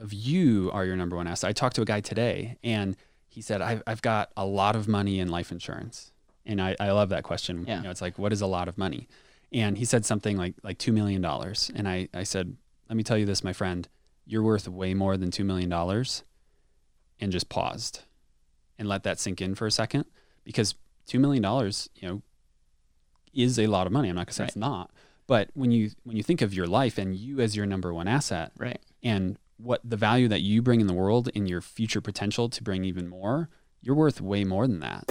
of you are your number one asset. I talked to a guy today and he said, I've, I've got a lot of money in life insurance. And I, I love that question. Yeah. You know, it's like, what is a lot of money? And he said something like, like $2 million. And I, I said, let me tell you this, my friend, you're worth way more than $2 million. And just paused and let that sink in for a second because $2 million, you know, is a lot of money. I'm not gonna say it's not, but when you, when you think of your life and you as your number one asset, Right. and what the value that you bring in the world and your future potential to bring even more, you're worth way more than that.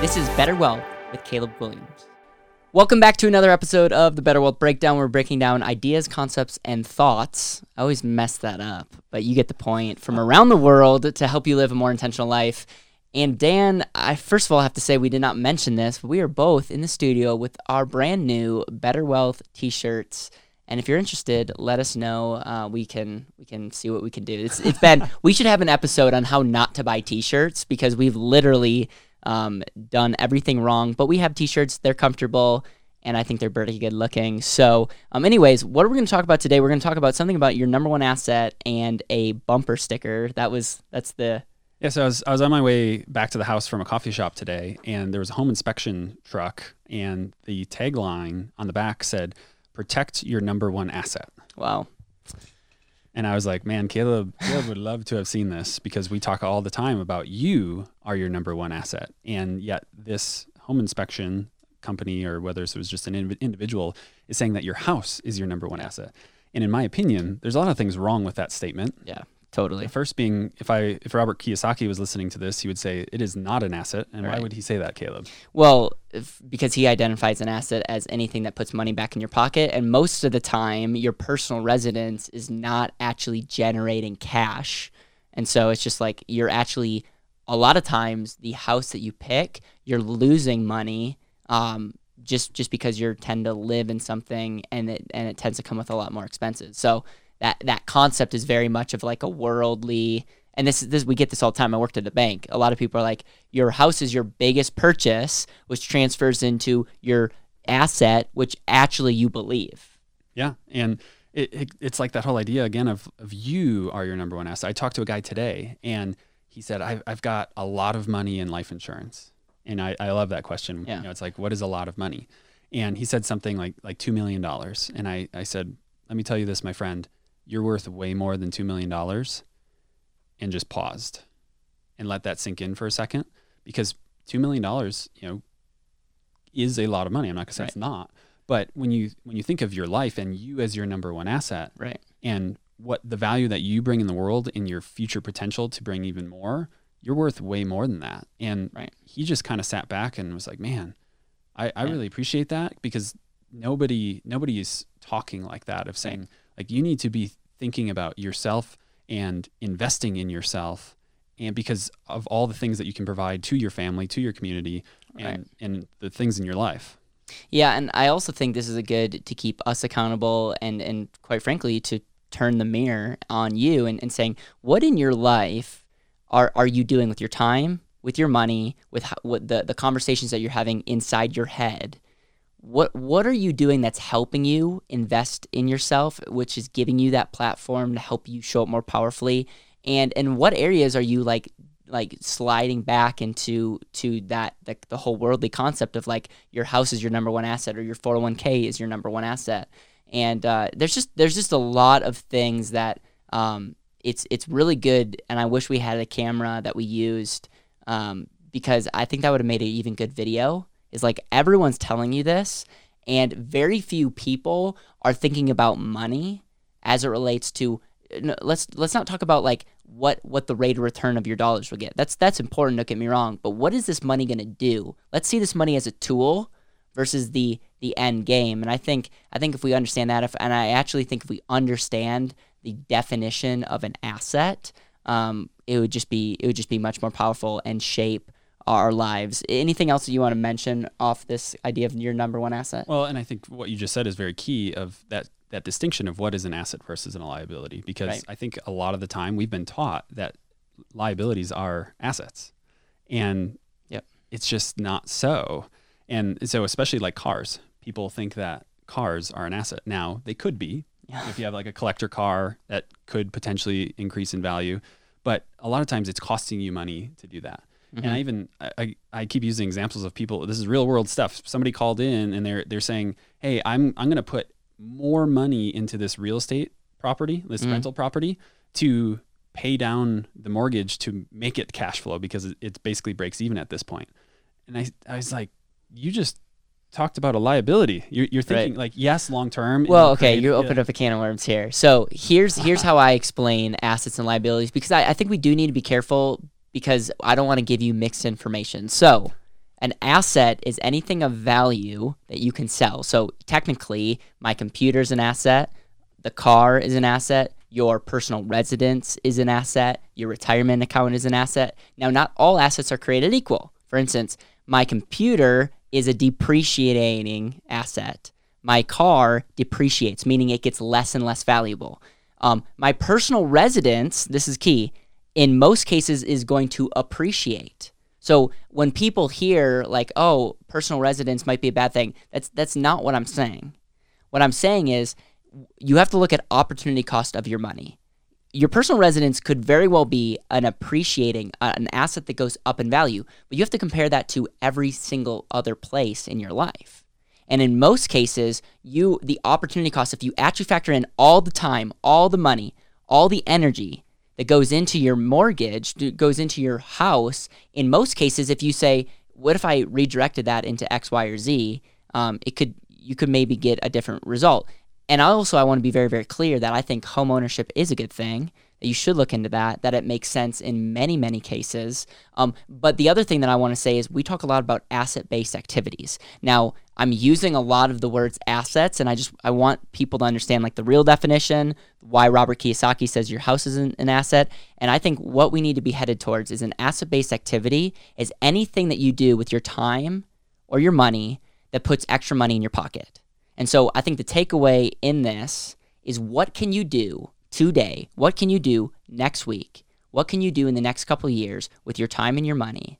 This is Better Wealth with Caleb Guilliams. Welcome back to another episode of the Better Wealth Breakdown. We're breaking down ideas, concepts, and thoughts. I always mess that up, but you get the point from around the world to help you live a more intentional life. And Dan, I first of all have to say we did not mention this, but we are both in the studio with our brand new Better Wealth t-shirts. And if you're interested, let us know. Uh, we can we can see what we can do. It's, it's been we should have an episode on how not to buy t-shirts because we've literally um, done everything wrong. But we have t-shirts; they're comfortable, and I think they're pretty good looking. So, um, anyways, what are we going to talk about today? We're going to talk about something about your number one asset and a bumper sticker. That was that's the Yeah, so I was, I was on my way back to the house from a coffee shop today, and there was a home inspection truck, and the tagline on the back said, Protect your number one asset. wow. And I was like, man, Caleb, Caleb would love to have seen this because we talk all the time about you are your number one asset. And yet, this home inspection company, or whether it was just an individual, is saying that your house is your number one asset. And in my opinion, there's a lot of things wrong with that statement. Yeah, totally. The first being, if I if Robert Kiyosaki was listening to this, he would say it is not an asset. And why would he say that, Caleb? Well, if, because he identifies an asset as anything that puts money back in your pocket, and most of the time, your personal residence is not actually generating cash, and so it's just like you're actually a lot of times the house that you pick, you're losing money. Um, just just because you tend to live in something and it and it tends to come with a lot more expenses. So that that concept is very much of like a worldly and this this we get this all the time. I worked at a bank. A lot of people are like, your house is your biggest purchase, which transfers into your asset, which actually you believe. Yeah, and it, it, it's like that whole idea again of of you are your number one asset. I talked to a guy today, and he said I've I've got a lot of money in life insurance, and I, I love that question. Yeah. You know, it's like what is a lot of money? And he said something like like two million dollars, and I I said let me tell you this, my friend, you're worth way more than two million dollars, and just paused, and let that sink in for a second because two million dollars, you know, is a lot of money. I'm not gonna say it's not, but when you when you think of your life and you as your number one asset, Right. and what the value that you bring in the world and your future potential to bring even more, you're worth way more than that. And Right. he just kind of sat back and was like, "Man, I, I Yeah. really appreciate that because nobody nobody is talking like that of saying like you need to be thinking about yourself and investing in yourself." And because of all the things that you can provide to your family, to your community, and, and the things in your life. Yeah, and I also think this is a good to keep us accountable and and quite frankly to turn the mirror on you and, and saying what in your life are are you doing with your time, with your money, with how, what the the conversations that you're having inside your head. What what are you doing that's helping you invest in yourself, which is giving you that platform to help you show up more powerfully? And and what areas are you like like sliding back into to that the, the whole worldly concept of like your house is your number one asset or your 401k is your number one asset and uh, there's just there's just a lot of things that um, it's it's really good and i wish we had a camera that we used um, because i think that would have made an even good video is like everyone's telling you this and very few people are thinking about money as it relates to let's let's not talk about like what what the rate of return of your dollars will get. That's that's important. Don't get me wrong, but what is this money going to do? Let's see this money as a tool versus the the end game. And I think I think if we understand that, if and I actually think if we understand the definition of an asset, um, it would just be it would just be much more powerful and shape our lives. Anything else that you want to mention off this idea of your number one asset? Well, and I think what you just said is very key of that that distinction of what is an asset versus a liability because Right. I think a lot of the time we've been taught that liabilities are assets. And Yep. it's just not so. And so, especially like cars, people think that cars are an asset. Now, they could be Yeah. if you have like a collector car that could potentially increase in value. But a lot of times it's costing you money to do that. And I even I, I, keep using examples of people. This is real world stuff. Somebody called in and they're they're saying, "Hey, I'm I'm going to put more money into this real estate property, this Mhm. rental property, to pay down the mortgage to make it cash flow because it, it basically breaks even at this point." And I I was like, "You just talked about a liability. You're, you're thinking Right. like yes, long term. Well, okay, you yeah. opened up a can of worms here. So here's here's how I explain assets and liabilities because I, I think we do need to be careful because I don't want to give you mixed information. So an asset is anything of value that you can sell. So technically, my computer is an asset, the car is an asset, your personal residence is an asset, your retirement account is an asset. Now, not all assets are created equal. For instance, my computer is a depreciating asset. My car depreciates, meaning it gets less and less valuable. Um, my personal residence, this is key, in most cases is going to appreciate. So when people hear like, "Oh, personal residence might be a bad thing," that's that's not what I'm saying. What I'm saying is you have to look at opportunity cost of your money. Your personal residence could very well be an appreciating uh, an asset that goes up in value, but you have to compare that to every single other place in your life. And in most cases, you the opportunity cost if you actually factor in all the time, all the money, all the energy that goes into your mortgage, goes into your house, in most cases if you say, what if I redirected that into X, Y, or Z, um, it could you could maybe get a different result. And also I want to be very very clear that I think home ownership is a good thing. You should look into that. That it makes sense in many many cases. Um, but the other thing that I want to say is we talk a lot about asset based activities. Now I'm using a lot of the words assets, and I just I want people to understand like the real definition, why Robert Kiyosaki says your house is an, an asset, and I think what we need to be headed towards is an asset based activity is anything that you do with your time or your money that puts extra money in your pocket. And so I think the takeaway in this is what can you do today? What can you do next week? What can you do in the next couple of years with your time and your money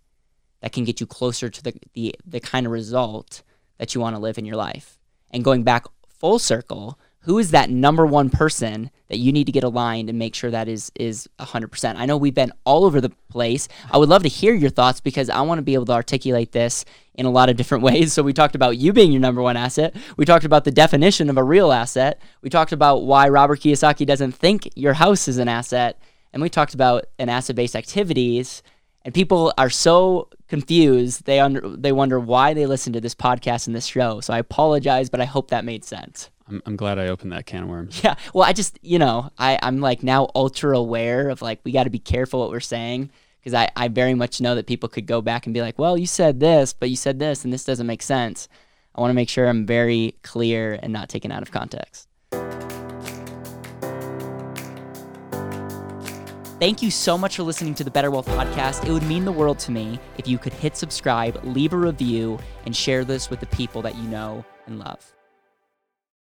that can get you closer to the, the, the kind of result that you want to live in your life? And going back full circle, who is that number one person that you need to get aligned and make sure that is is 100%? I know we've been all over the place. I would love to hear your thoughts because I want to be able to articulate this in a lot of different ways. So we talked about you being your number one asset. We talked about the definition of a real asset. We talked about why Robert Kiyosaki doesn't think your house is an asset, and we talked about an asset-based activities. And people are so confused. They under they wonder why they listen to this podcast and this show. So I apologize, but I hope that made sense. I'm, I'm glad I opened that can of worms. Yeah. Well, I just, you know, I, I'm like now ultra aware of like, we got to be careful what we're saying because I, I very much know that people could go back and be like, well, you said this, but you said this, and this doesn't make sense. I want to make sure I'm very clear and not taken out of context. Thank you so much for listening to the Better Wealth Podcast. It would mean the world to me if you could hit subscribe, leave a review, and share this with the people that you know and love.